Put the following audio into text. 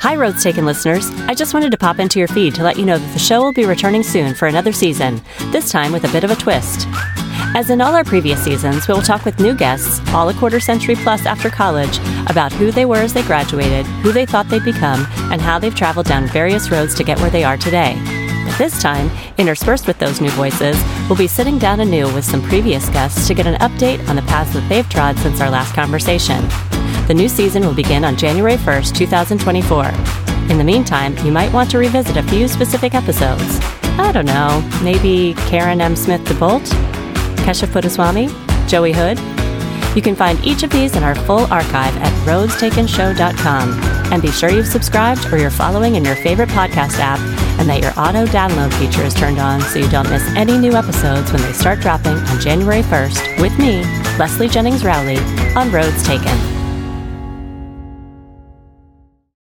Hi, Roads Taken listeners. I just wanted to pop into your feed to let you know that the show will be returning soon for another season, this time with a bit of a twist. As in all our previous seasons, we will talk with new guests, all a quarter century plus after college, about who they were as they graduated, who they thought they'd become, and how they've traveled down various roads to get where they are today. But this time, interspersed with those new voices, we'll be sitting down anew with some previous guests to get an update on the paths that they've trod since our last conversation. The new season will begin on January 1st, 2024. In the meantime, you might want to revisit a few specific episodes. I don't know, maybe Karen M. Smith DeBolt, Keshav Puttaswamy, Joey Hood. You can find each of these in our full archive at roadstakenshow.com. And be sure you've subscribed or you're following in your favorite podcast app and that your auto download feature is turned on so you don't miss any new episodes when they start dropping on January 1st with me, Leslie Jennings Rowley, on Roads Taken.